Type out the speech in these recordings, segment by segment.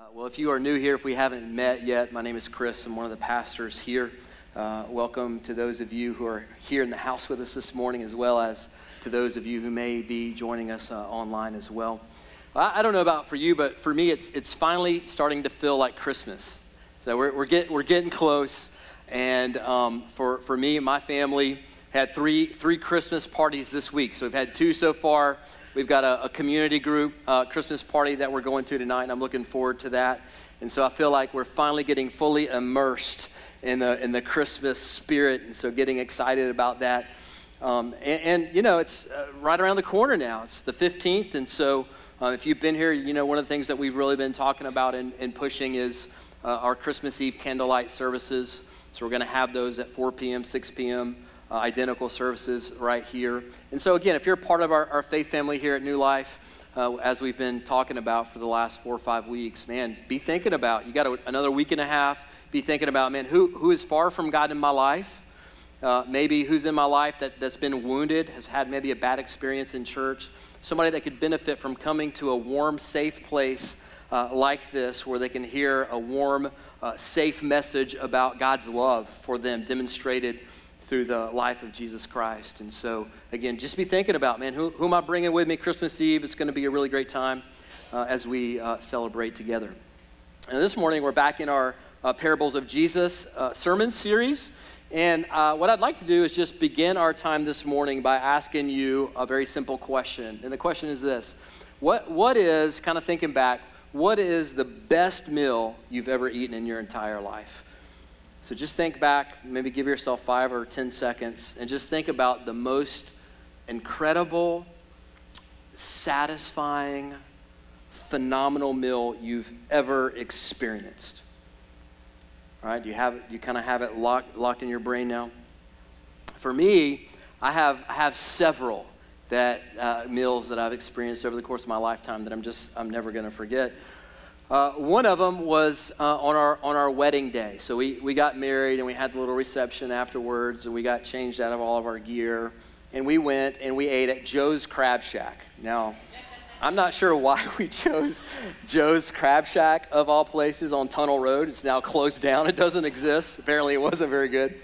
Uh, well, if you are new here, if we haven't met yet, my name is Chris. I'm one of the pastors here. Uh, welcome to those of you who are here in the house with us this morning, as well as to those of you who may be joining us uh, online as well. I, I, don't know about for you, but for me, it's, it's finally starting to feel like Christmas. So we're, we're, get, we're getting close. And um, for, for me and my family, had three, three Christmas parties this week. So we've had two so far. We've got a, a community group uh, Christmas party that we're going to tonight, and I'm looking forward to that. And so I feel like we're finally getting fully immersed in the, in the Christmas spirit, and so getting excited about that. Um, and, and, you know, it's uh, right around the corner now. It's the 15th, and so uh, if you've been here, you know, one of the things that we've really been talking about and, and pushing is uh, our Christmas Eve candlelight services. So we're going to have those at 4 p.m., 6 p.m uh, identical services right here. And so, again, if you're part of our, our faith family here at New Life, uh, as we've been talking about for the last four or five weeks, man, be thinking about, you got a, another week and a half, be thinking about, man, who, who is far from God in my life? Uh, maybe who's in my life that, that's been wounded, has had maybe a bad experience in church, somebody that could benefit from coming to a warm, safe place uh, like this where they can hear a warm, uh, safe message about God's love for them demonstrated through the life of Jesus Christ. And so, again, just be thinking about, man, who, who am I bringing with me Christmas Eve? It's going to be a really great time uh, as we uh, celebrate together. And this morning, we're back in our uh, Parables of Jesus uh, sermon series. And uh, what I'd like to do is just begin our time this morning by asking you a very simple question. And the question is this What, what is, kind of thinking back, what is the best meal you've ever eaten in your entire life? So just think back, maybe give yourself five or 10 seconds, and just think about the most incredible, satisfying, phenomenal meal you've ever experienced. All right, do you have you kind of have it locked, locked in your brain now? For me, I have, I have several that uh, meals that I've experienced over the course of my lifetime that I'm just I'm never going to forget. Uh, one of them was uh, on, our, on our wedding day. So we, we got married and we had the little reception afterwards and we got changed out of all of our gear. And we went and we ate at Joe's Crab Shack. Now, I'm not sure why we chose Joe's Crab Shack of all places on Tunnel Road. It's now closed down. It doesn't exist. Apparently, it wasn't very good.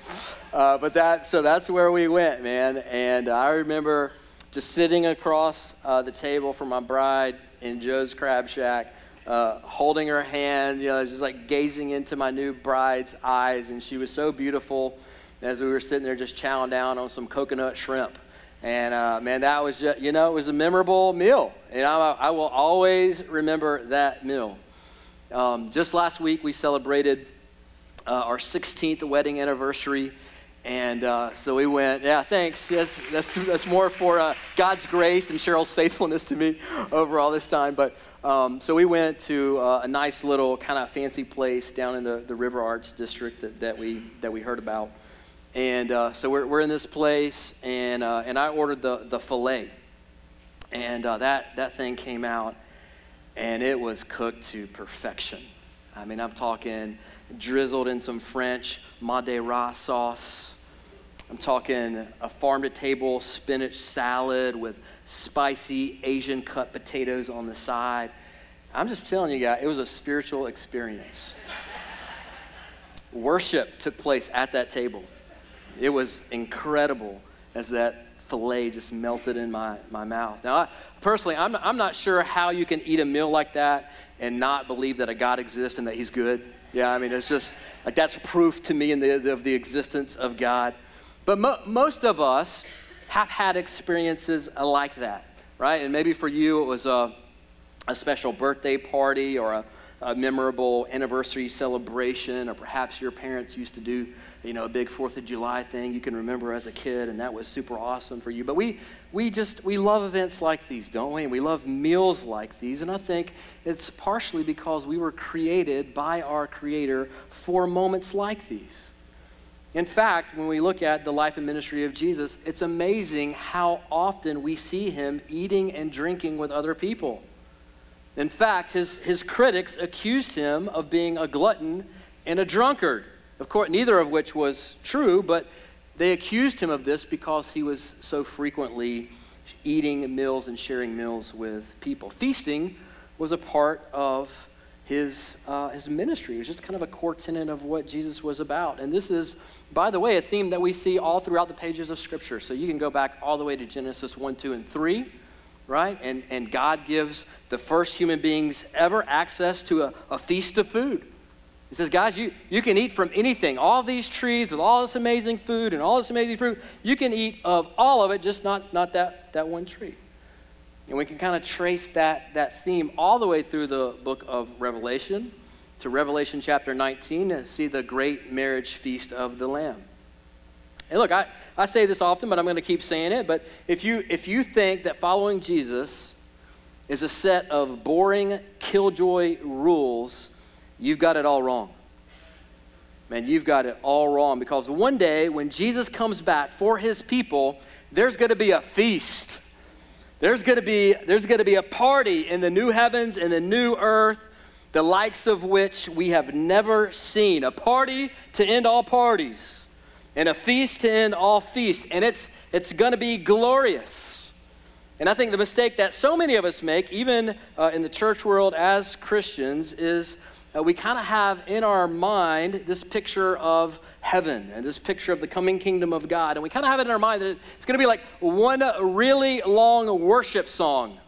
Uh, but that, so that's where we went, man. And I remember just sitting across uh, the table from my bride in Joe's Crab Shack uh, holding her hand, you know, just like gazing into my new bride's eyes. And she was so beautiful as we were sitting there just chowing down on some coconut shrimp. And uh, man, that was just, you know, it was a memorable meal. And I, I will always remember that meal. Um, just last week, we celebrated uh, our 16th wedding anniversary. And uh, so we went, yeah, thanks. Yes, that's, that's more for uh, God's grace and Cheryl's faithfulness to me over all this time. But um, so we went to uh, a nice little kind of fancy place down in the, the River Arts district that, that, we, that we heard about. And uh, so we're, we're in this place, and, uh, and I ordered the, the filet. And uh, that, that thing came out, and it was cooked to perfection. I mean, I'm talking drizzled in some French Madeira sauce. I'm talking a farm to table spinach salad with spicy Asian cut potatoes on the side. I'm just telling you guys, it was a spiritual experience. Worship took place at that table. It was incredible as that filet just melted in my, my mouth. Now, I, personally, I'm I'm not sure how you can eat a meal like that and not believe that a God exists and that He's good. Yeah, I mean, it's just like that's proof to me in the, of the existence of God. But mo- most of us, have had experiences like that, right? And maybe for you it was a, a special birthday party or a, a memorable anniversary celebration, or perhaps your parents used to do you know, a big Fourth of July thing you can remember as a kid, and that was super awesome for you. But we, we just, we love events like these, don't we? And we love meals like these, and I think it's partially because we were created by our Creator for moments like these. In fact, when we look at the life and ministry of Jesus, it's amazing how often we see him eating and drinking with other people. In fact, his, his critics accused him of being a glutton and a drunkard. Of course, neither of which was true, but they accused him of this because he was so frequently eating meals and sharing meals with people. Feasting was a part of his, uh, his ministry. It was just kind of a core tenet of what Jesus was about. And this is, by the way, a theme that we see all throughout the pages of Scripture. So you can go back all the way to Genesis 1, 2, and 3, right? And, and God gives the first human beings ever access to a, a feast of food. He says, guys, you, you can eat from anything. All these trees with all this amazing food and all this amazing fruit, you can eat of all of it, just not, not that, that one tree. And we can kind of trace that, that theme all the way through the book of Revelation to Revelation chapter 19 to see the great marriage feast of the Lamb. And look, I, I say this often, but I'm going to keep saying it. But if you, if you think that following Jesus is a set of boring, killjoy rules, you've got it all wrong. Man, you've got it all wrong because one day when Jesus comes back for his people, there's going to be a feast. There's going to be there's going to be a party in the new heavens and the new earth, the likes of which we have never seen. A party to end all parties, and a feast to end all feasts, and it's it's going to be glorious. And I think the mistake that so many of us make, even uh, in the church world as Christians, is uh, we kind of have in our mind this picture of heaven and this picture of the coming kingdom of God. And we kind of have it in our mind that it's going to be like one really long worship song.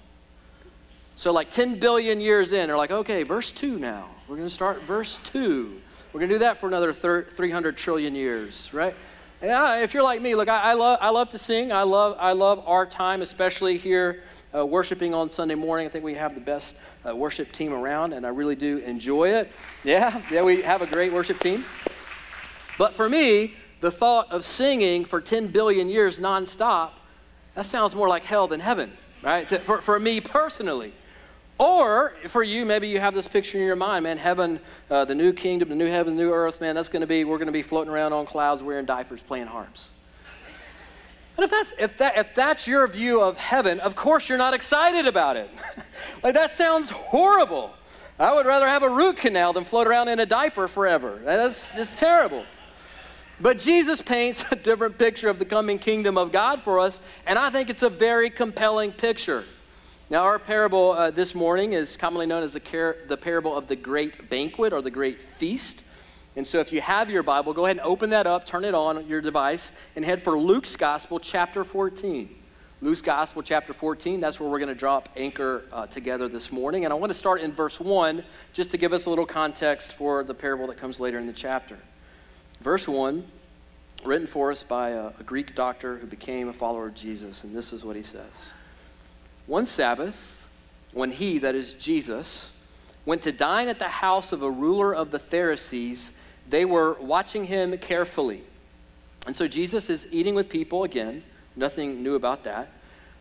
So, like 10 billion years in, they're like, okay, verse 2 now. We're going to start verse 2. We're going to do that for another 300 trillion years, right? And uh, if you're like me, look, I, I, love, I love to sing. I love, I love our time, especially here uh, worshiping on Sunday morning. I think we have the best uh, worship team around, and I really do enjoy it. Yeah, yeah, we have a great worship team. But for me, the thought of singing for 10 billion years nonstop, that sounds more like hell than heaven, right? To, for, for me personally. Or for you, maybe you have this picture in your mind, man, heaven, uh, the new kingdom, the new heaven, the new earth, man, that's going to be, we're going to be floating around on clouds wearing diapers playing harps. And if that's, if, that, if that's your view of heaven, of course you're not excited about it. like, that sounds horrible. I would rather have a root canal than float around in a diaper forever. That's just terrible. But Jesus paints a different picture of the coming kingdom of God for us, and I think it's a very compelling picture. Now, our parable uh, this morning is commonly known as the, car- the parable of the great banquet or the great feast. And so, if you have your Bible, go ahead and open that up, turn it on your device, and head for Luke's Gospel, chapter 14. Luke's Gospel, chapter 14, that's where we're going to drop anchor uh, together this morning. And I want to start in verse 1 just to give us a little context for the parable that comes later in the chapter. Verse 1, written for us by a, a Greek doctor who became a follower of Jesus, and this is what he says One Sabbath, when he, that is Jesus, went to dine at the house of a ruler of the Pharisees, they were watching him carefully. And so Jesus is eating with people again, nothing new about that.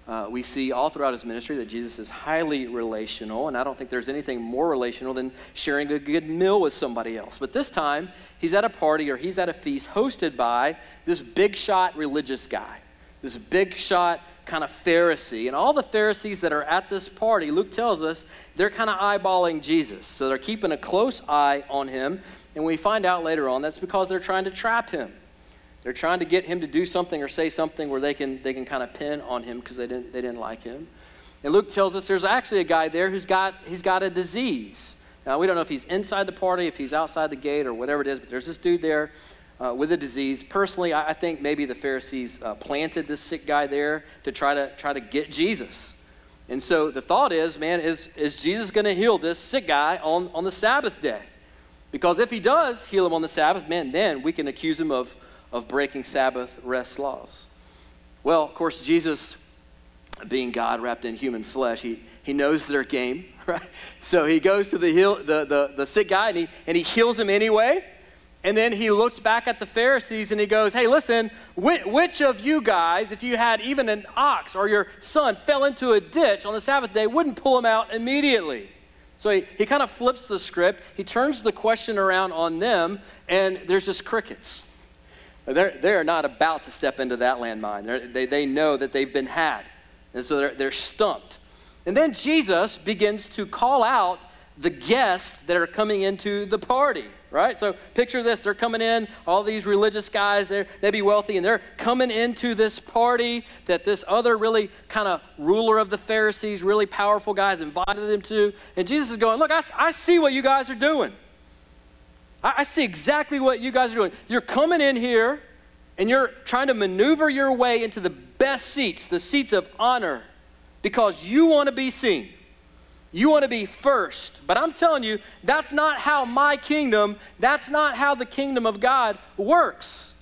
Uh, we see all throughout his ministry that Jesus is highly relational, and I don't think there's anything more relational than sharing a good meal with somebody else. But this time, he's at a party or he's at a feast hosted by this big shot religious guy, this big shot kind of Pharisee. And all the Pharisees that are at this party, Luke tells us, they're kind of eyeballing Jesus. So they're keeping a close eye on him. And we find out later on that's because they're trying to trap him. They're trying to get him to do something or say something where they can, they can kind of pin on him because they didn't, they didn't like him. And Luke tells us there's actually a guy there who's got, he's got a disease. Now, we don't know if he's inside the party, if he's outside the gate, or whatever it is, but there's this dude there uh, with a disease. Personally, I, I think maybe the Pharisees uh, planted this sick guy there to try to, try to get Jesus. And so the thought is, man, is, is Jesus going to heal this sick guy on, on the Sabbath day? Because if he does heal him on the Sabbath, man, then we can accuse him of of breaking Sabbath rest laws? Well, of course, Jesus, being God wrapped in human flesh, he, he knows their game, right? So he goes to the, heal, the, the, the sick guy and he, and he heals him anyway. And then he looks back at the Pharisees and he goes, Hey, listen, which, which, of you guys, if you had even an ox or your son fell into a ditch on the Sabbath day, wouldn't pull him out immediately? So he, he kind of flips the script. He turns the question around on them, and there's just crickets. They're, they're not about to step into that landmine. they they, know that they've been had. And so they're, they're stumped. And then Jesus begins to call out the guests that are coming into the party, right? So picture this they're coming in, all these religious guys, they would be wealthy, and they're coming into this party that this other really kind of ruler of the Pharisees, really powerful guys invited them to. And Jesus is going, Look, I, I see what you guys are doing. I, I see exactly what you guys are doing. You're coming in here and you're trying to maneuver your way into the best seats, the seats of honor, because you want to be seen. You want to be first. But I'm telling you, that's not how my kingdom, that's not how the kingdom of God works.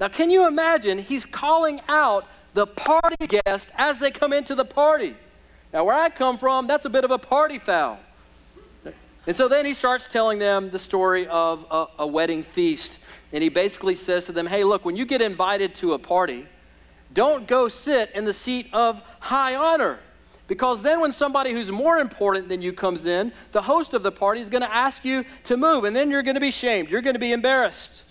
Now, can you imagine? He's calling out the party guest as they come into the party. Now, where I come from, that's a bit of a party foul. And so then he starts telling them the story of a, a wedding feast. And he basically says to them, hey, look, when you get invited to a party, don't go sit in the seat of high honor. Because then, when somebody who's more important than you comes in, the host of the party is going to ask you to move, and then you're going to be shamed. You're going to be embarrassed.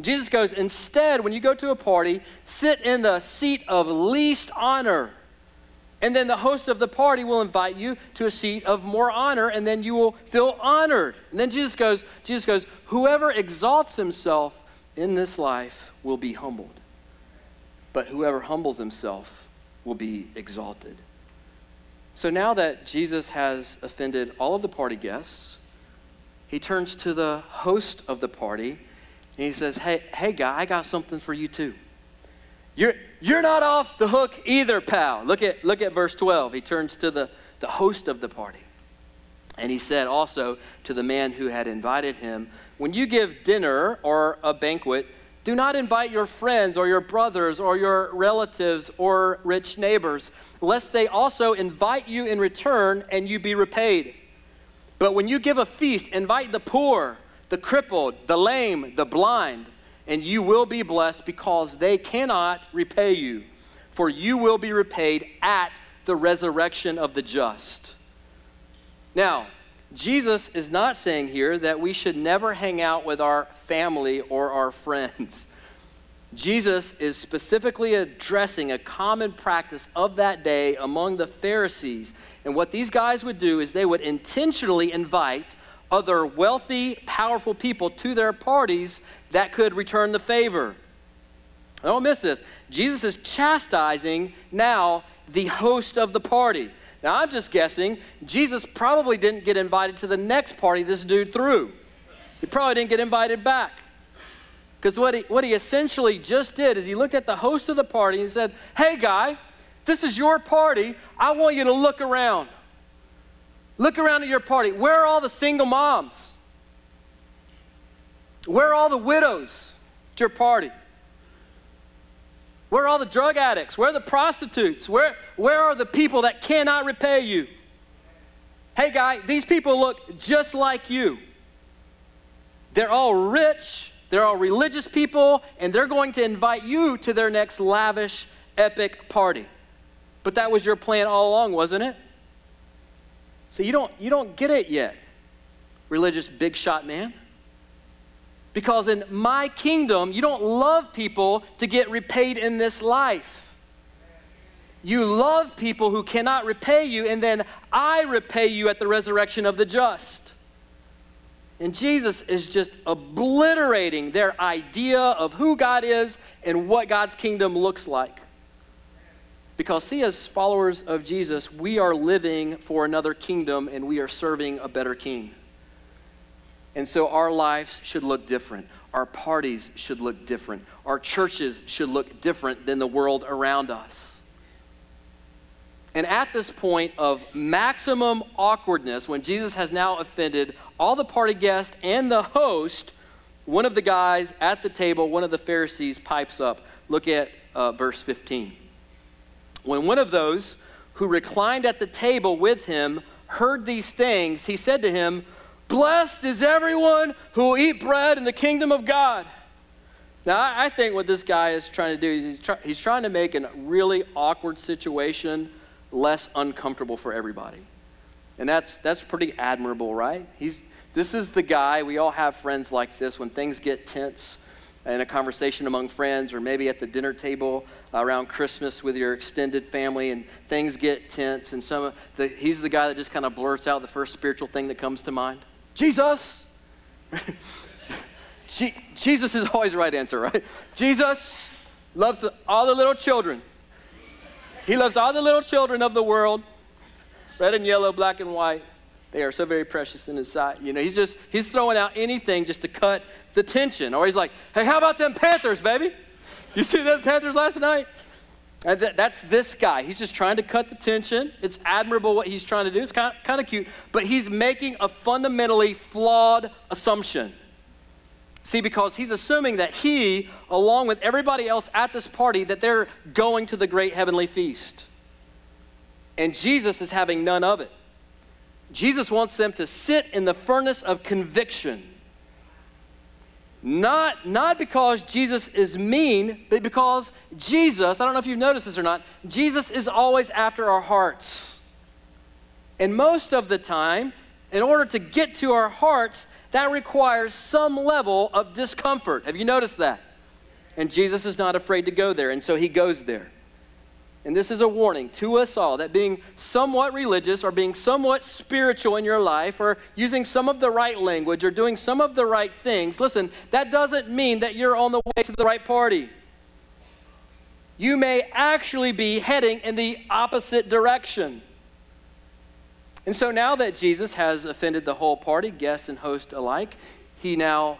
Jesus goes, instead, when you go to a party, sit in the seat of least honor. And then the host of the party will invite you to a seat of more honor, and then you will feel honored. And then Jesus goes, Jesus goes, whoever exalts himself in this life will be humbled. But whoever humbles himself will be exalted. So now that Jesus has offended all of the party guests, he turns to the host of the party and he says, Hey, hey guy, I got something for you too. You're, you're not off the hook either, pal. Look at, look at verse 12. He turns to the, the host of the party. And he said also to the man who had invited him, When you give dinner or a banquet, do not invite your friends or your brothers or your relatives or rich neighbors, lest they also invite you in return and you be repaid. But when you give a feast, invite the poor, the crippled, the lame, the blind, and you will be blessed because they cannot repay you, for you will be repaid at the resurrection of the just. Now, Jesus is not saying here that we should never hang out with our family or our friends. Jesus is specifically addressing a common practice of that day among the Pharisees. And what these guys would do is they would intentionally invite other wealthy, powerful people to their parties that could return the favor. Don't miss this. Jesus is chastising now the host of the party. Now, I'm just guessing, Jesus probably didn't get invited to the next party this dude threw. He probably didn't get invited back. Because what he, what he essentially just did is he looked at the host of the party and said, Hey, guy, this is your party. I want you to look around. Look around at your party. Where are all the single moms? Where are all the widows at your party? Where are all the drug addicts? Where are the prostitutes? Where, where are the people that cannot repay you? Hey, guy, these people look just like you. They're all rich, they're all religious people, and they're going to invite you to their next lavish, epic party. But that was your plan all along, wasn't it? So you don't, you don't get it yet, religious big shot man. Because in my kingdom, you don't love people to get repaid in this life. You love people who cannot repay you, and then I repay you at the resurrection of the just. And Jesus is just obliterating their idea of who God is and what God's kingdom looks like. Because, see, as followers of Jesus, we are living for another kingdom and we are serving a better king. And so our lives should look different. Our parties should look different. Our churches should look different than the world around us. And at this point of maximum awkwardness, when Jesus has now offended all the party guests and the host, one of the guys at the table, one of the Pharisees, pipes up. Look at uh, verse 15. When one of those who reclined at the table with him heard these things, he said to him, Blessed is everyone who will eat bread in the kingdom of God. Now, I think what this guy is trying to do is he's, try, he's trying to make a really awkward situation less uncomfortable for everybody. And that's, that's pretty admirable, right? He's, this is the guy, we all have friends like this. When things get tense in a conversation among friends, or maybe at the dinner table around Christmas with your extended family, and things get tense. And some the, he's the guy that just kind of blurts out the first spiritual thing that comes to mind Jesus. Jesus is always the right answer, right? Jesus loves all the little children. He loves all the little children of the world, red and yellow, black and white. They are so very precious in his sight. You know, he's just, he's throwing out anything just to cut the tension. Or he's like, hey, how about them Panthers, baby? You see those Panthers last night? And th- that's this guy. He's just trying to cut the tension. It's admirable what he's trying to do. It's kind of, kind of cute. But he's making a fundamentally flawed assumption. See, because he's assuming that he, along with everybody else at this party, that they're going to the great heavenly feast. And Jesus is having none of it. Jesus wants them to sit in the furnace of conviction. Not, not because Jesus is mean, but because Jesus, I don't know if you've noticed this or not, Jesus is always after our hearts. And most of the time, in order to get to our hearts, that requires some level of discomfort. Have you noticed that? And Jesus is not afraid to go there, and so he goes there. And this is a warning to us all that being somewhat religious or being somewhat spiritual in your life or using some of the right language or doing some of the right things, listen, that doesn't mean that you're on the way to the right party. You may actually be heading in the opposite direction. And so now that Jesus has offended the whole party, guest and host alike, he now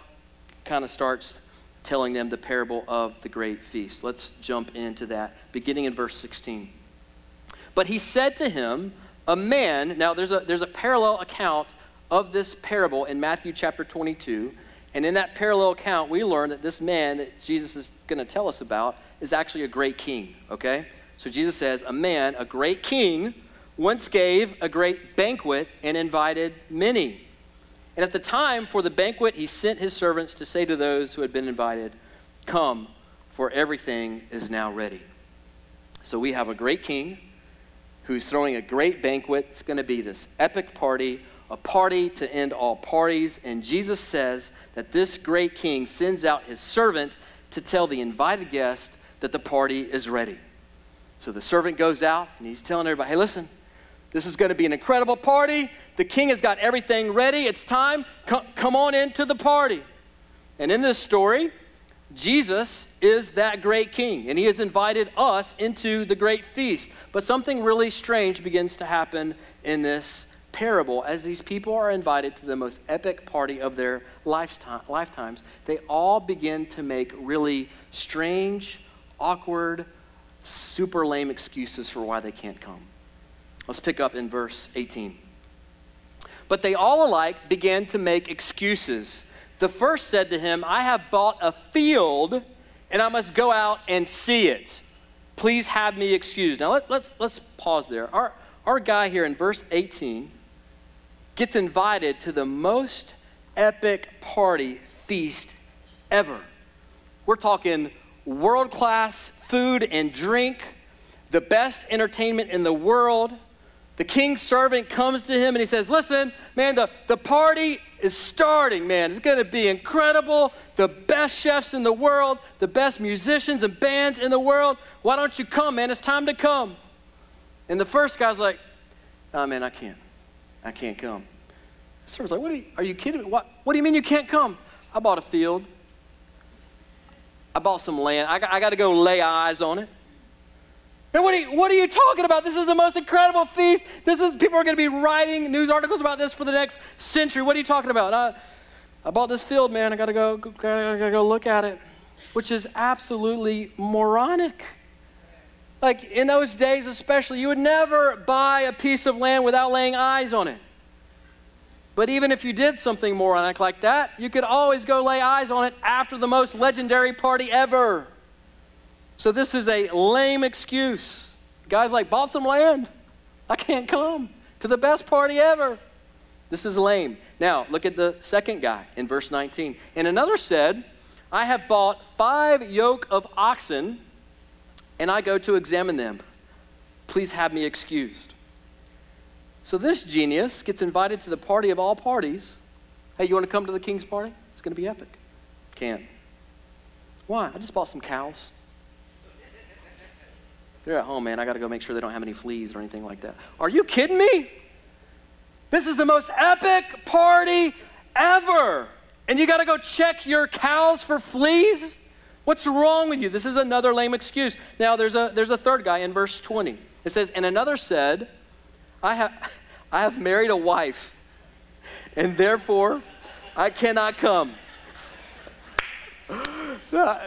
kind of starts telling them the parable of the great feast. Let's jump into that, beginning in verse 16. But he said to him, A man, now there's a, there's a parallel account of this parable in Matthew chapter 22. And in that parallel account, we learn that this man that Jesus is going to tell us about is actually a great king, okay? So Jesus says, A man, a great king, once gave a great banquet and invited many. And at the time for the banquet, he sent his servants to say to those who had been invited, Come, for everything is now ready. So we have a great king who's throwing a great banquet. It's going to be this epic party, a party to end all parties. And Jesus says that this great king sends out his servant to tell the invited guest that the party is ready. So the servant goes out and he's telling everybody, hey, listen, this is going to be an incredible party. The king has got everything ready. It's time. Come, come on into the party. And in this story, Jesus is that great king, and he has invited us into the great feast. But something really strange begins to happen in this parable as these people are invited to the most epic party of their lifetimes. They all begin to make really strange, awkward, super lame excuses for why they can't come. Let's pick up in verse 18. But they all alike began to make excuses. The first said to him, I have bought a field and I must go out and see it. Please have me excused. Now let, us let's, let's pause there. Our, our guy here in verse 18 gets invited to the most epic party feast ever. We're talking world class food and drink, the best entertainment in the world the king's servant comes to him and he says, Listen, man, the, the party is starting, man. It's going to be incredible. The best chefs in the world, the best musicians and bands in the world. Why don't you come, man? It's time to come. And the first guy's like, Oh, man, I can't. I can't come. The servant's like, What are you, are you kidding me? What, what do you mean you can't come? I bought a field. I bought some land. I got, I got to go lay eyes on it. And what are, you, what are you talking about? This is the most incredible feast. This is people are going to be writing news articles about this for the next century. What are you talking about? I, I bought this field, man. I got to go, gotta, go look at it, which is absolutely moronic. Like in those days, especially, you would never buy a piece of land without laying eyes on it. But even if you did something moronic like that, you could always go lay eyes on it after the most legendary party ever. So this is a lame excuse. Guys like, bought some land. I can't come to the best party ever. This is lame. Now, look at the second guy in verse 19. And another said, I have bought five yoke of oxen, and I go to examine them. Please have me excused. So this genius gets invited to the party of all parties. Hey, you want to come to the king's party? It's going to be epic. Can't. Why? I just bought some cows. They're at home, man. I got to go make sure they don't have any fleas or anything like that. Are you kidding me? This is the most epic party ever. And you got to go check your cows for fleas? What's wrong with you? This is another lame excuse. Now, there's a, there's a third guy in verse 20. It says, And another said, I have, I have married a wife, and therefore I cannot come.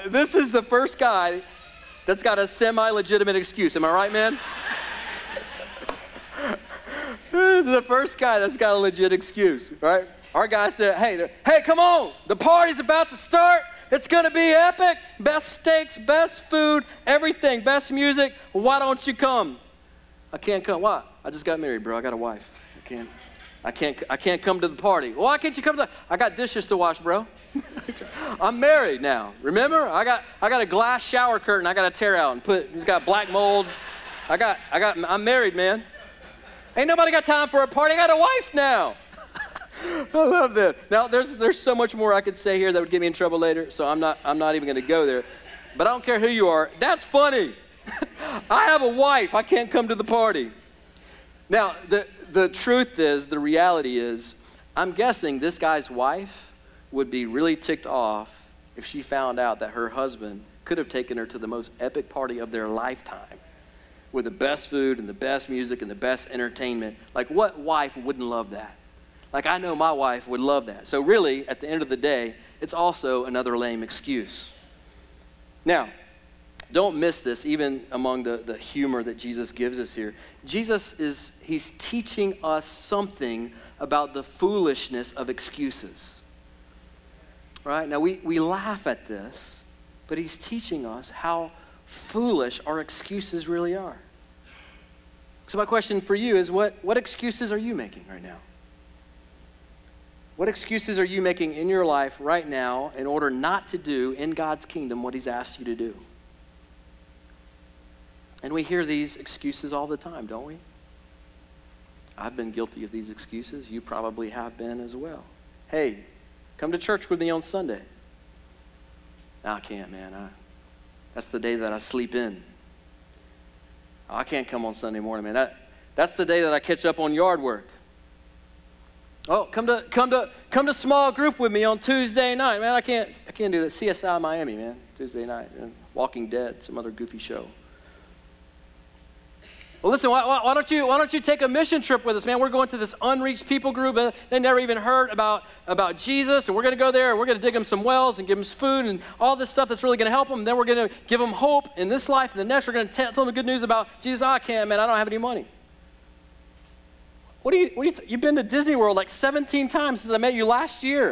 this is the first guy that's got a semi legitimate excuse. Am I right, man? the first guy that's got a legit excuse, right? Our guy said, hey, hey, come on, the party's about to start. It's going to be epic. Best steaks, best food, everything, best music. Why don't you come? I can't come. Why? I just got married, bro. I got a wife. I can't. I can't. I can't come to the party. Why can't you come to the? I got dishes to wash, bro. I'm married now. Remember? I got. I got a glass shower curtain. I got to tear out and put. It's got black mold. I got. I got. I'm married, man. Ain't nobody got time for a party. I got a wife now. I love this. Now, there's, there's so much more I could say here that would get me in trouble later, so I'm not, I'm not even going to go there. But I don't care who you are. That's funny. I have a wife. I can't come to the party. Now, the, the truth is, the reality is, I'm guessing this guy's wife would be really ticked off if she found out that her husband could have taken her to the most epic party of their lifetime with the best food and the best music and the best entertainment. Like, what wife wouldn't love that? Like, I know my wife would love that. So, really, at the end of the day, it's also another lame excuse. Now, don't miss this, even among the, the humor that Jesus gives us here. Jesus is, he's teaching us something about the foolishness of excuses. Right? Now, we, we laugh at this, but he's teaching us how foolish our excuses really are. So, my question for you is what, what excuses are you making right now? What excuses are you making in your life right now in order not to do in God's kingdom what He's asked you to do? And we hear these excuses all the time, don't we? I've been guilty of these excuses. You probably have been as well. Hey, come to church with me on Sunday. I can't, man. I, that's the day that I sleep in. I can't come on Sunday morning, man. That, that's the day that I catch up on yard work. Oh, come to come to come to small group with me on Tuesday night, man. I can't I can't do that. CSI Miami, man. Tuesday night, and Walking Dead, some other goofy show. Well, listen, why, why, don't you, why don't you take a mission trip with us, man? We're going to this unreached people group, and they never even heard about, about Jesus, and we're going to go there, and we're going to dig them some wells and give them food and all this stuff that's really going to help them. And then we're going to give them hope in this life and the next. We're going to tell them the good news about Jesus. Ah, I can't, man. I don't have any money. What do you, what do you th- you've been to Disney World like 17 times since I met you last year.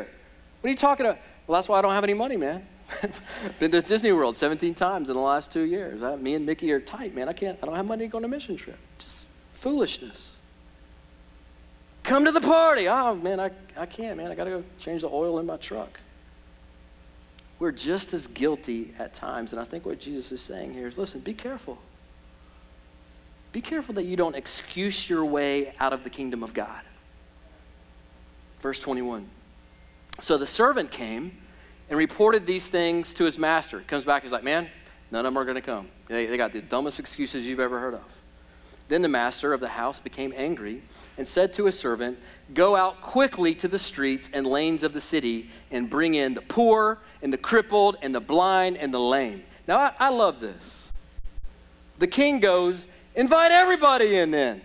What are you talking about? Well, that's why I don't have any money, man. been to Disney World 17 times in the last two years. I, me and Mickey are tight, man. I can't, I don't have money to go on a mission trip. Just foolishness. Come to the party. Oh, man, I, I can't, man. I got to go change the oil in my truck. We're just as guilty at times. And I think what Jesus is saying here is listen, be careful. Be careful that you don't excuse your way out of the kingdom of God. Verse 21. So the servant came and reported these things to his master. Comes back, he's like, Man, none of them are going to come. They, they got the dumbest excuses you've ever heard of. Then the master of the house became angry and said to his servant, Go out quickly to the streets and lanes of the city and bring in the poor and the crippled and the blind and the lame. Now, I, I love this. The king goes, Invite everybody in then.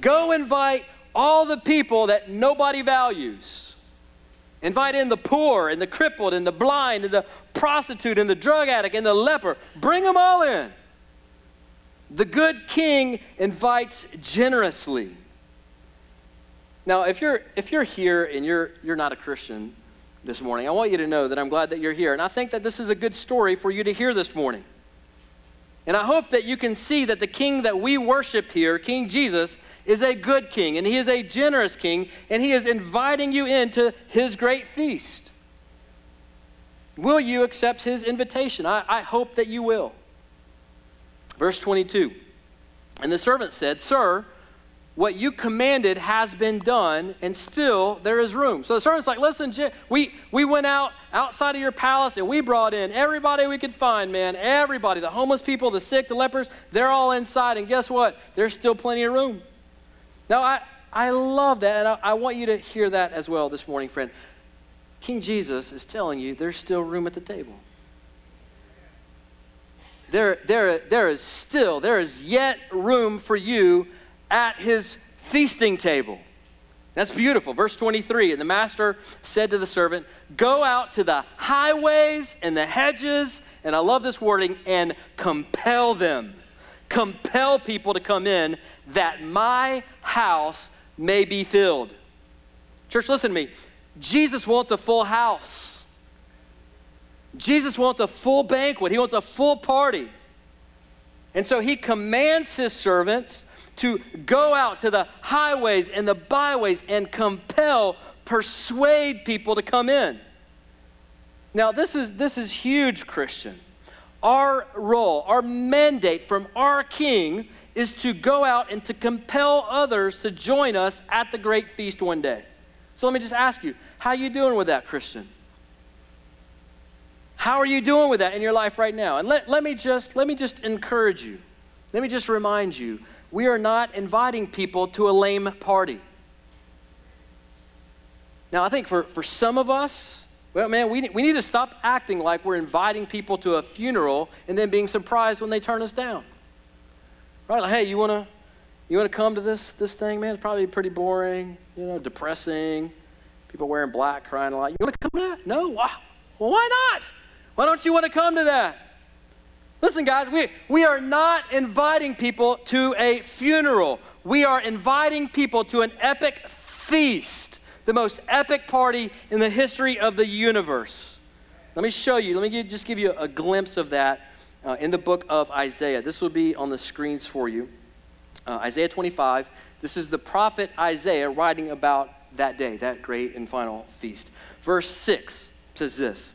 Go invite all the people that nobody values. Invite in the poor and the crippled and the blind and the prostitute and the drug addict and the leper. Bring them all in. The good king invites generously. Now, if you're, if you're here and you're, you're not a Christian this morning, I want you to know that I'm glad that you're here. And I think that this is a good story for you to hear this morning. And I hope that you can see that the king that we worship here, King Jesus, is a good king, and he is a generous king, and he is inviting you into his great feast. Will you accept his invitation? I, I hope that you will. Verse 22 And the servant said, Sir, what you commanded has been done, and still there is room. So the servant's like, listen, we, we went out outside of your palace and we brought in everybody we could find, man. Everybody, the homeless people, the sick, the lepers, they're all inside. And guess what? There's still plenty of room. Now, I, I love that, and I, I want you to hear that as well this morning, friend. King Jesus is telling you there's still room at the table. There, there, there is still, there is yet room for you at his feasting table. That's beautiful. Verse 23 And the master said to the servant, Go out to the highways and the hedges, and I love this wording, and compel them. Compel people to come in that my house may be filled. Church, listen to me. Jesus wants a full house. Jesus wants a full banquet. He wants a full party. And so he commands his servants to go out to the highways and the byways and compel, persuade people to come in. Now, this is, this is huge, Christian. Our role, our mandate from our King is to go out and to compel others to join us at the great feast one day. So let me just ask you, how are you doing with that, Christian? How are you doing with that in your life right now? And let, let, me just, let me just encourage you. Let me just remind you we are not inviting people to a lame party. Now, I think for, for some of us, well, man, we, we need to stop acting like we're inviting people to a funeral and then being surprised when they turn us down. Right? Like, hey, you want to you wanna come to this, this thing, man? It's probably pretty boring, you know, depressing. People wearing black, crying a lot. You want to come to that? No? Well, why not? Why don't you want to come to that? Listen, guys, we, we are not inviting people to a funeral. We are inviting people to an epic feast, the most epic party in the history of the universe. Let me show you, let me just give you a glimpse of that uh, in the book of Isaiah. This will be on the screens for you. Uh, Isaiah 25. This is the prophet Isaiah writing about that day, that great and final feast. Verse 6 says this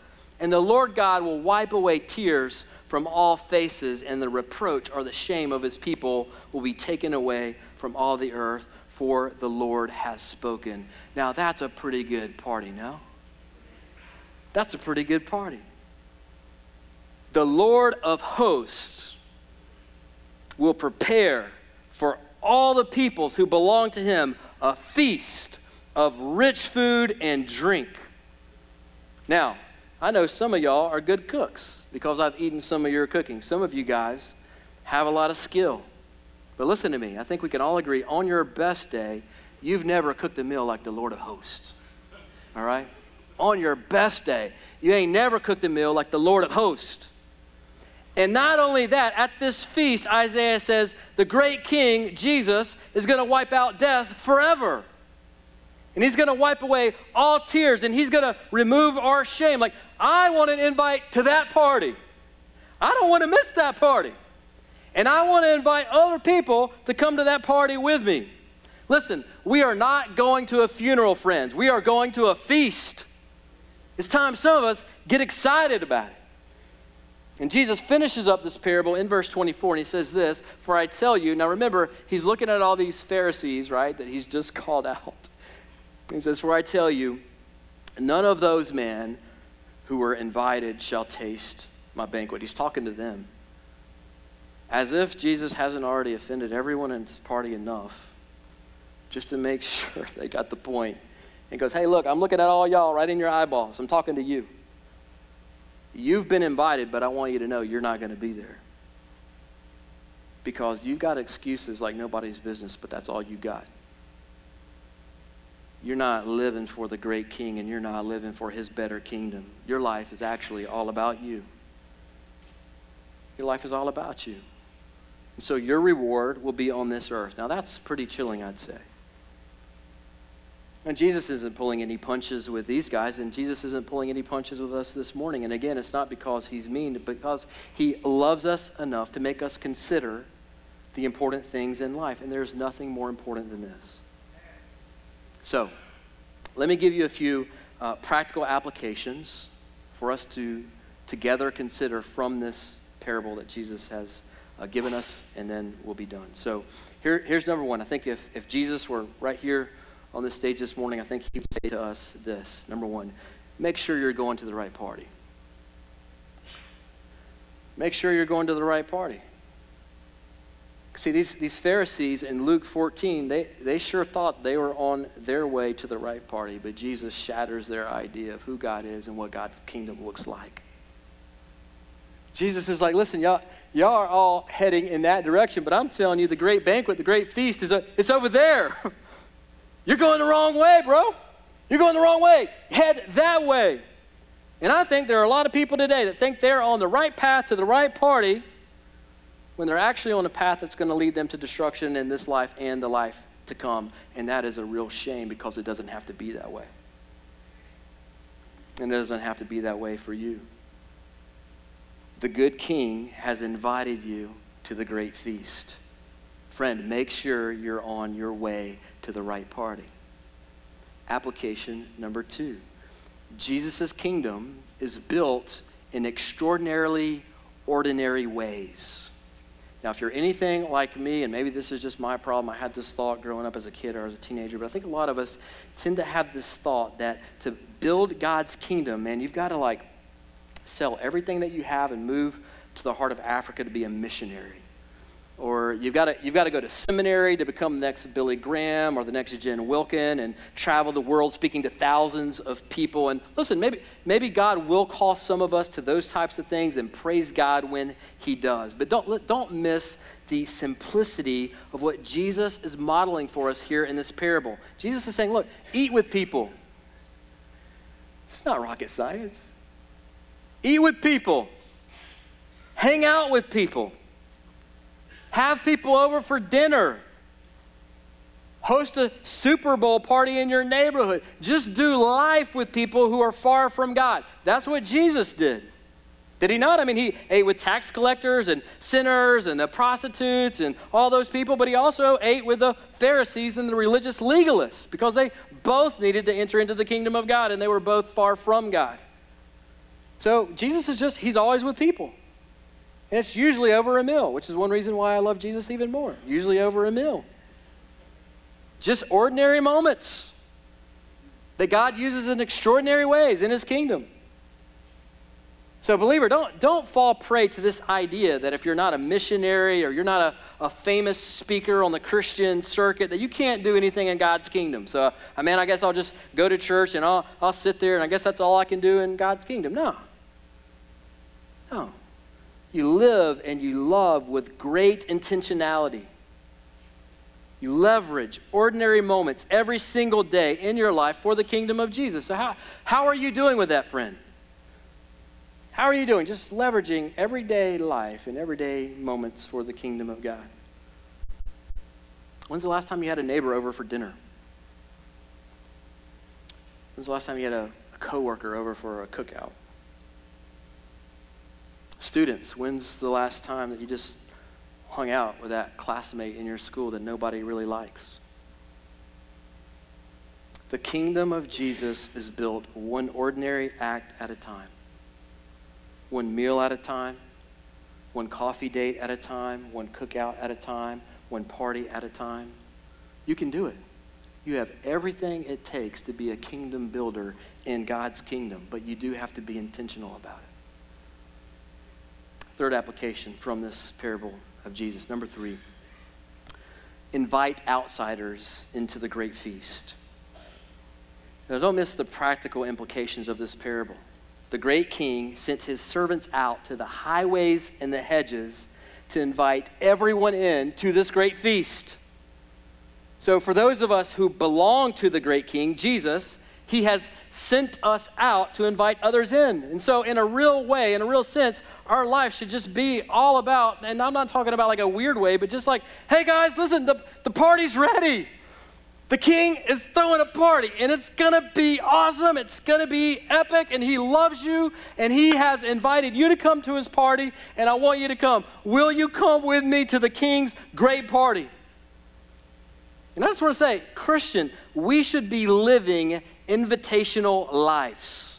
and the Lord God will wipe away tears from all faces, and the reproach or the shame of his people will be taken away from all the earth, for the Lord has spoken. Now, that's a pretty good party, no? That's a pretty good party. The Lord of hosts will prepare for all the peoples who belong to him a feast of rich food and drink. Now, I know some of y'all are good cooks because I've eaten some of your cooking. Some of you guys have a lot of skill. But listen to me, I think we can all agree on your best day, you've never cooked a meal like the Lord of hosts. All right? On your best day, you ain't never cooked a meal like the Lord of hosts. And not only that, at this feast, Isaiah says, the great king, Jesus, is going to wipe out death forever. And he's going to wipe away all tears and he's going to remove our shame. Like, I want an invite to that party. I don't want to miss that party. And I want to invite other people to come to that party with me. Listen, we are not going to a funeral, friends. We are going to a feast. It's time some of us get excited about it. And Jesus finishes up this parable in verse 24, and he says this For I tell you, now remember, he's looking at all these Pharisees, right, that he's just called out. He says, For I tell you, none of those men who were invited shall taste my banquet. He's talking to them. As if Jesus hasn't already offended everyone in this party enough just to make sure they got the point. And goes, Hey, look, I'm looking at all y'all right in your eyeballs. I'm talking to you. You've been invited, but I want you to know you're not going to be there. Because you've got excuses like nobody's business, but that's all you got you're not living for the great king and you're not living for his better kingdom. Your life is actually all about you. Your life is all about you. And so your reward will be on this earth. Now, that's pretty chilling, I'd say. And Jesus isn't pulling any punches with these guys, and Jesus isn't pulling any punches with us this morning. And again, it's not because he's mean, but because he loves us enough to make us consider the important things in life. And there's nothing more important than this. So, let me give you a few uh, practical applications for us to together consider from this parable that Jesus has uh, given us, and then we'll be done. So, here, here's number one. I think if, if Jesus were right here on this stage this morning, I think he'd say to us this number one, make sure you're going to the right party. Make sure you're going to the right party. See, these, these Pharisees in Luke 14, they, they sure thought they were on their way to the right party, but Jesus shatters their idea of who God is and what God's kingdom looks like. Jesus is like, listen, y'all, y'all are all heading in that direction, but I'm telling you, the great banquet, the great feast, is a, it's over there. You're going the wrong way, bro. You're going the wrong way. Head that way. And I think there are a lot of people today that think they're on the right path to the right party when they're actually on a path that's going to lead them to destruction in this life and the life to come. And that is a real shame because it doesn't have to be that way. And it doesn't have to be that way for you. The good king has invited you to the great feast. Friend, make sure you're on your way to the right party. Application number two Jesus' kingdom is built in extraordinarily ordinary ways. Now, if you're anything like me, and maybe this is just my problem, I had this thought growing up as a kid or as a teenager, but I think a lot of us tend to have this thought that to build God's kingdom, man, you've got to like sell everything that you have and move to the heart of Africa to be a missionary or you've got to you've got to go to seminary to become the next Billy Graham or the next Jen Wilkin and travel the world speaking to thousands of people. And listen, maybe maybe God will call some of us to those types of things, and praise God when He does. But don't don't miss the simplicity of what Jesus is modeling for us here in this parable. Jesus is saying, look, eat with people. It's not rocket science. Eat with people. Hang out with people have people over for dinner. Host a Super Bowl party in your neighborhood. Just do life with people who are far from God. That's what Jesus did. Did he not? I mean, he ate with tax collectors and sinners and the prostitutes and all those people, but he also ate with the Pharisees and the religious legalists because they both needed to enter into the kingdom of God and they were both far from God. So Jesus is just, he's always with people. And it's usually over a meal, which is one reason why I love Jesus even more. Usually over a meal. Just ordinary moments that God uses in extraordinary ways in his kingdom. So, believer, don't, don't fall prey to this idea that if you're not a missionary or you're not a, a famous speaker on the Christian circuit, that you can't do anything in God's kingdom. So, I mean, I guess I'll just go to church and I'll, I'll sit there and I guess that's all I can do in God's kingdom. No. No. You live and you love with great intentionality. You leverage ordinary moments every single day in your life for the kingdom of Jesus. So, how, how are you doing with that, friend? How are you doing? Just leveraging everyday life and everyday moments for the kingdom of God. When's the last time you had a neighbor over for dinner? When's the last time you had a, a coworker over for a cookout? Students, when's the last time that you just hung out with that classmate in your school that nobody really likes? The kingdom of Jesus is built one ordinary act at a time, one meal at a time, one coffee date at a time, one cookout at a time, one party at a time. You can do it. You have everything it takes to be a kingdom builder in God's kingdom, but you do have to be intentional about it. Third application from this parable of Jesus. Number three, invite outsiders into the great feast. Now, don't miss the practical implications of this parable. The great king sent his servants out to the highways and the hedges to invite everyone in to this great feast. So, for those of us who belong to the great king, Jesus, he has sent us out to invite others in. And so, in a real way, in a real sense, our life should just be all about, and I'm not talking about like a weird way, but just like, hey guys, listen, the, the party's ready. The king is throwing a party and it's to be awesome. It's to be epic and he loves you and he has invited you to come to his party and I want you to come. Will you come with me to the king's great party? And I just want to say, Christian, we should be living invitational lives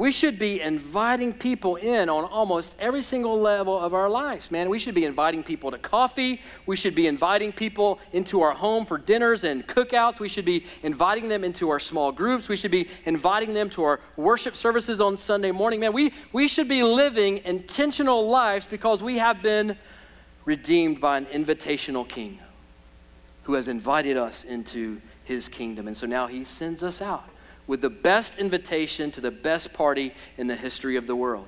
we should be inviting people in on almost every single level of our lives, man. We should be inviting people to coffee. We should be inviting people into our home for dinners and cookouts. We should be inviting them into our small groups. We should be inviting them to our worship services on Sunday morning, man. We, we should be living intentional lives because we have been redeemed by an invitational king who has invited us into his kingdom. And so now he sends us out with the best invitation to the best party in the history of the world.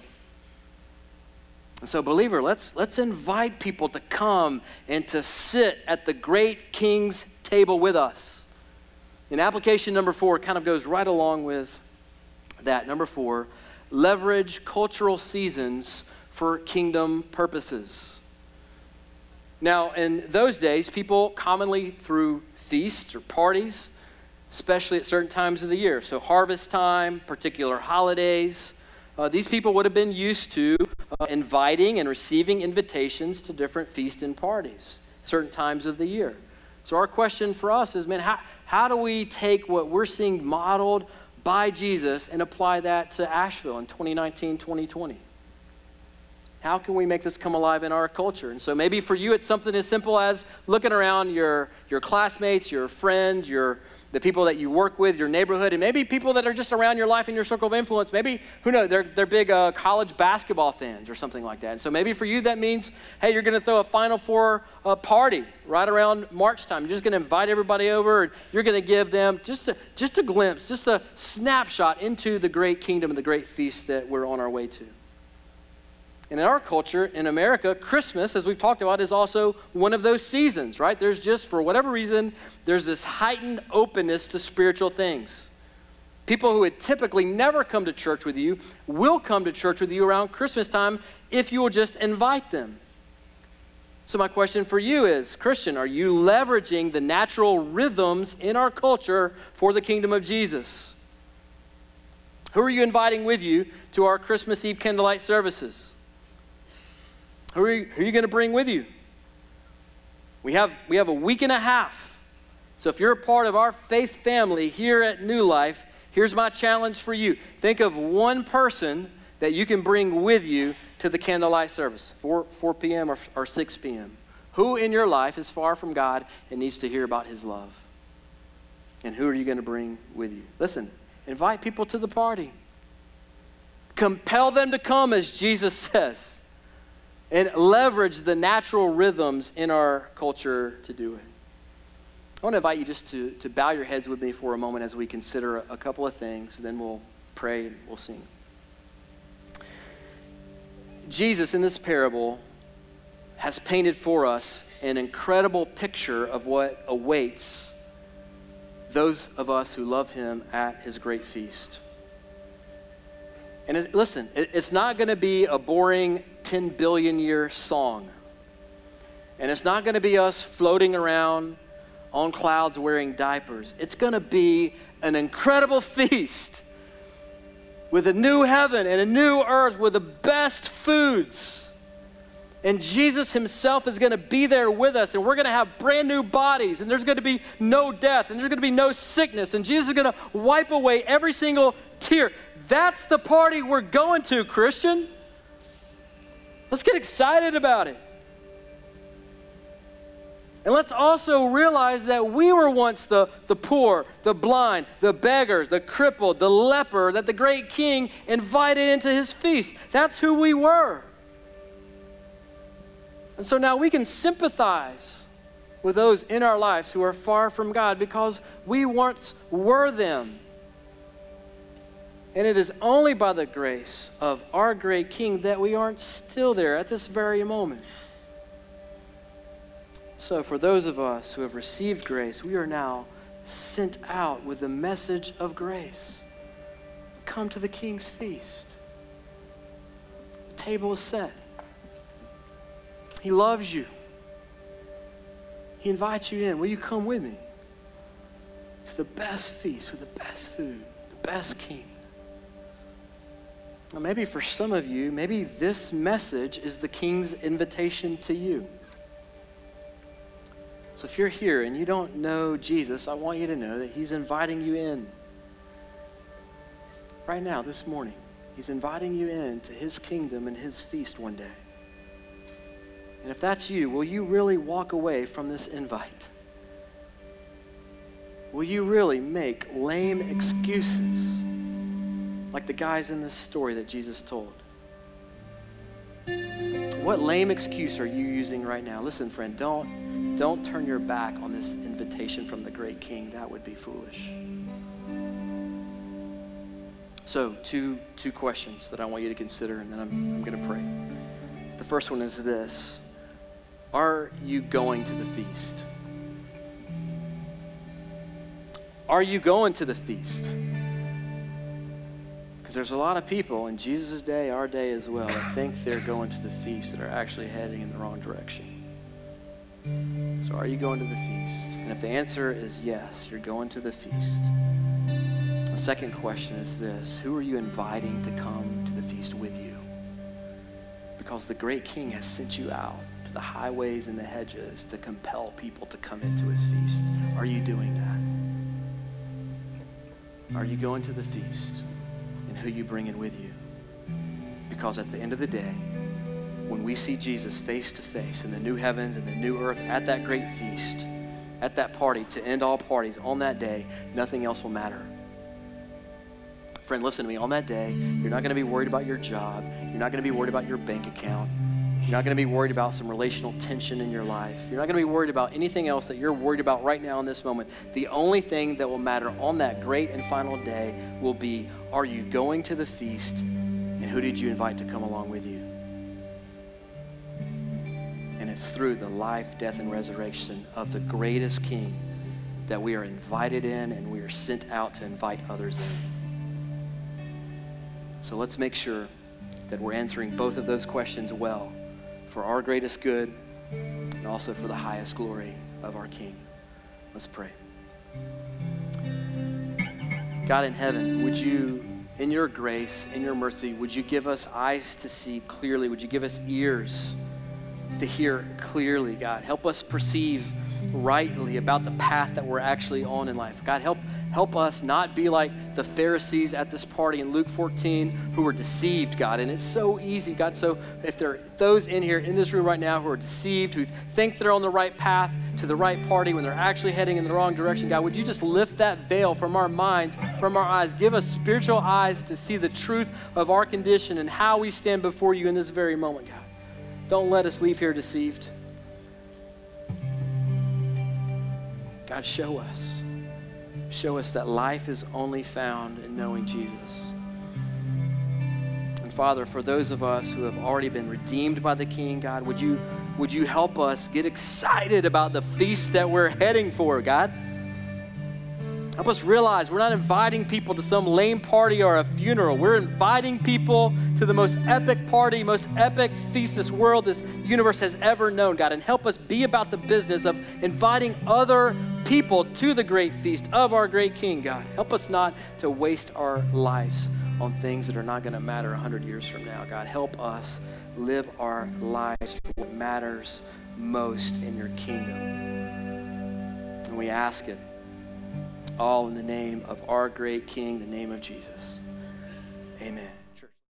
And so, believer, let's, let's invite people to come and to sit at the great king's table with us. And application number four kind of goes right along with that. Number four, leverage cultural seasons for kingdom purposes. Now, in those days, people commonly threw feasts or parties especially at certain times of the year. So, harvest time, particular holidays. Uh, these people would have been used to uh, inviting and receiving invitations to different feasts and parties, certain times of the year. So, our question for us is man, how, how do we take what we're seeing modeled by Jesus and apply that to Asheville in 2019 2020? How can we make this come alive in our culture? And so maybe for you, it's something as simple as looking around your, your classmates, your friends, your, the people that you work with, your neighborhood, and maybe people that are just around your life in your circle of influence. Maybe, who knows, they're, they're big uh, college basketball fans or something like that. And so maybe for you that means, hey, you're going to throw a Final Four uh, party right around March time. You're just going to invite everybody over, and you're going to give them just a, just a glimpse, just a snapshot into the great kingdom and the great feast that we're on our way to. And in our culture, in America, Christmas, as we've talked about, is also one of those seasons, right? There's just, for whatever reason, there's this heightened openness to spiritual things. People who would typically never come to church with you will come to church with you around Christmas time if you will just invite them. So, my question for you is Christian, are you leveraging the natural rhythms in our culture for the kingdom of Jesus? Who are you inviting with you to our Christmas Eve candlelight services? Who are you, you going to bring with you? We have, we have a week and a half. So if you're a part of our faith family here at New Life, here's my challenge for you. Think of one person that you can bring with you to the candlelight service, 4, 4 p.m. Or, or 6 p.m. Who in your life is far from God and needs to hear about his love? And who are you going to bring with you? Listen, invite people to the party. Compel them to come, as Jesus says and leverage the natural rhythms in our culture to do it. I want to invite you just to, to bow your heads with me for a moment as we consider a, a couple of things, then we'll pray and we'll sing. Jesus, in this parable, has painted for us an incredible picture of what awaits those of us who love him at his great feast. And it, listen, it, it's not going to be a boring 10 billion year song. And it's not going to be us floating around on clouds wearing diapers. It's going to be an incredible feast with a new heaven and a new earth with the best foods. And Jesus Himself is going to be there with us, and we're going to have brand new bodies, and there's going to be no death, and there's going to be no sickness, and Jesus is going to wipe away every single tear. That's the party we're going to, Christian. Let's get excited about it. And let's also realize that we were once the, the poor, the blind, the beggar, the crippled, the leper that the great king invited into his feast. That's who we were. And so now we can sympathize with those in our lives who are far from God because we once were them. And it is only by the grace of our great King that we aren't still there at this very moment. So, for those of us who have received grace, we are now sent out with the message of grace. Come to the King's feast. The table is set. He loves you. He invites you in. Will you come with me? to the best feast with the best food, the best king. Now, maybe for some of you, maybe this message is the king's invitation to you. So if you're here and you don't know Jesus, I want you to know that he's inviting you in. Right now, this morning, he's inviting you in to his kingdom and his feast one day. And if that's you, will you really walk away from this invite? Will you really make lame excuses like the guys in this story that Jesus told? What lame excuse are you using right now? Listen, friend, don't, don't turn your back on this invitation from the great king. That would be foolish. So, two, two questions that I want you to consider, and then I'm, I'm going to pray. The first one is this Are you going to the feast? Are you going to the feast? Because there's a lot of people in Jesus' day, our day as well, that think they're going to the feast that are actually heading in the wrong direction. So, are you going to the feast? And if the answer is yes, you're going to the feast. The second question is this Who are you inviting to come to the feast with you? Because the great king has sent you out to the highways and the hedges to compel people to come into his feast. Are you doing that? Are you going to the feast? Who you bring in with you? Because at the end of the day, when we see Jesus face to face in the new heavens and the new earth at that great feast, at that party to end all parties on that day, nothing else will matter. Friend, listen to me. On that day, you're not going to be worried about your job. You're not going to be worried about your bank account. You're not going to be worried about some relational tension in your life. You're not going to be worried about anything else that you're worried about right now in this moment. The only thing that will matter on that great and final day will be are you going to the feast and who did you invite to come along with you? And it's through the life, death, and resurrection of the greatest King that we are invited in and we are sent out to invite others in. So let's make sure that we're answering both of those questions well for our greatest good and also for the highest glory of our King. Let's pray. God in heaven, would you, in your grace, in your mercy, would you give us eyes to see clearly? Would you give us ears to hear clearly, God? Help us perceive rightly about the path that we're actually on in life. God, help Help us not be like the Pharisees at this party in Luke 14 who were deceived, God. And it's so easy, God. So if there are those in here, in this room right now, who are deceived, who think they're on the right path to the right party when they're actually heading in the wrong direction, God, would you just lift that veil from our minds, from our eyes? Give us spiritual eyes to see the truth of our condition and how we stand before you in this very moment, God. Don't let us leave here deceived. God, show us show us that life is only found in knowing Jesus. And Father, for those of us who have already been redeemed by the King, God, would you, would you help us get excited about the feast that we're heading for, God? Help us realize we're not inviting people to some lame party or a funeral. We're inviting people to the most epic party, most epic feast this world, this universe has ever known, God. And help us be about the business of inviting other people to the great feast of our great King, God. Help us not to waste our lives on things that are not going to matter 100 years from now, God. Help us live our lives for what matters most in your kingdom. And we ask it all in the name of our great King, the name of Jesus. Amen.